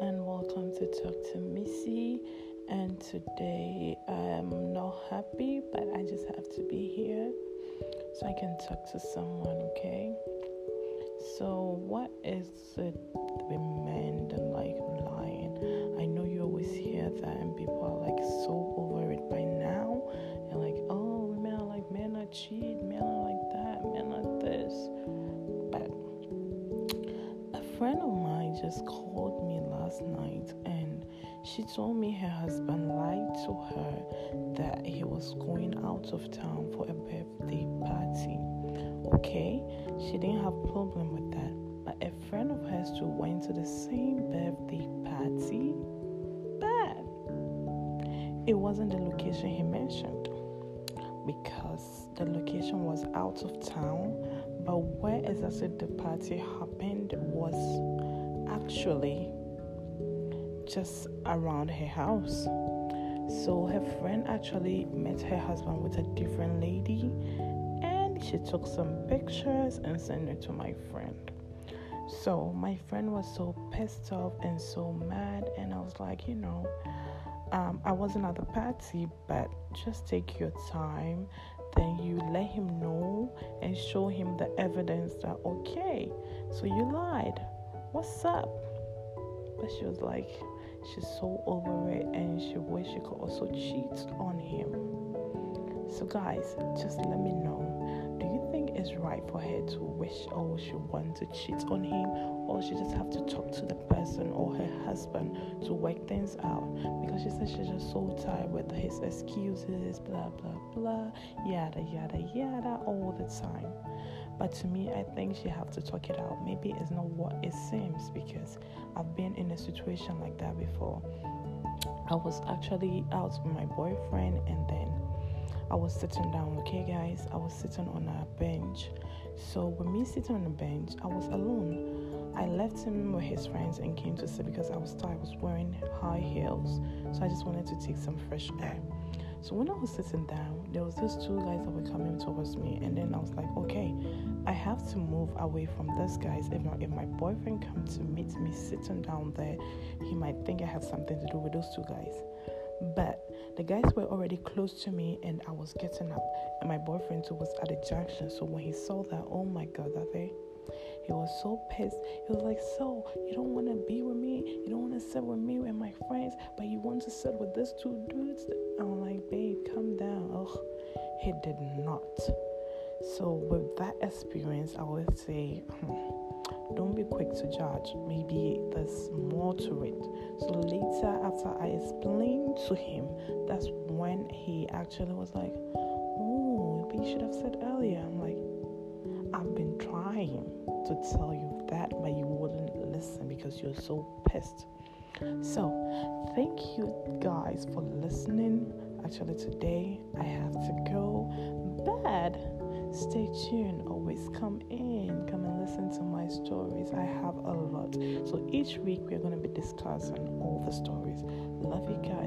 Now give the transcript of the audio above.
talk to Missy, and today I'm not happy, but I just have to be here so I can talk to someone, okay? So, what is it with men like lying? I know you always hear that, and people are like so over it by now. They're like, oh, men are like, men are cheat, men are like that, men are this. But a friend of mine just called me last night and she told me her husband lied to her that he was going out of town for a birthday party. Okay, she didn't have a problem with that. But a friend of hers too went to the same birthday party. But it wasn't the location he mentioned because the location was out of town. But where exactly the party happened was actually just around her house. So her friend actually met her husband with a different lady and she took some pictures and sent it to my friend. So my friend was so pissed off and so mad and I was like, you know, um, I wasn't at the party, but just take your time. Then you let him know and show him the evidence that okay, so you lied. What's up? But she was like, she's so over it and she wish she could also cheat on him. So, guys, just let me know do you think it's right for her to wish or she want to cheat on him, or she just have to talk to the person or her husband to work things out? Because she said she's just so tired with his excuses, blah blah blah, yada yada yada, all the time. But to me, I think she have to talk it out. Maybe it's not what it seems because I've been in a situation like that before. I was actually out with my boyfriend and then I was sitting down, okay, guys? I was sitting on a bench. So, with me sitting on the bench, I was alone. I left him with his friends and came to sit because I was tired. I was wearing high heels, so I just wanted to take some fresh air. So when I was sitting down, there was these two guys that were coming towards me, and then I was like, okay, I have to move away from these guys. If not, if my boyfriend comes to meet me sitting down there, he might think I have something to do with those two guys. But the guys were already close to me, and I was getting up, and my boyfriend too was at a junction. So when he saw that, oh my god, that they he was so pissed. He was like, So, you don't want to be with me? You don't want to sit with me and my friends, but you want to sit with these two dudes? I'm like, Babe, calm down. Ugh. He did not. So, with that experience, I would say, hmm, don't be quick to judge. Maybe there's more to it. So, later, after I explained to him, that's when he actually was like, Oh, you should have said earlier. I'm like, I've been trying to tell you that, but you wouldn't listen because you're so pissed. So, thank you guys for listening. Actually, today I have to go, but stay tuned. Always come in, come and listen to my stories. I have a lot. So, each week we're going to be discussing all the stories. Love you guys.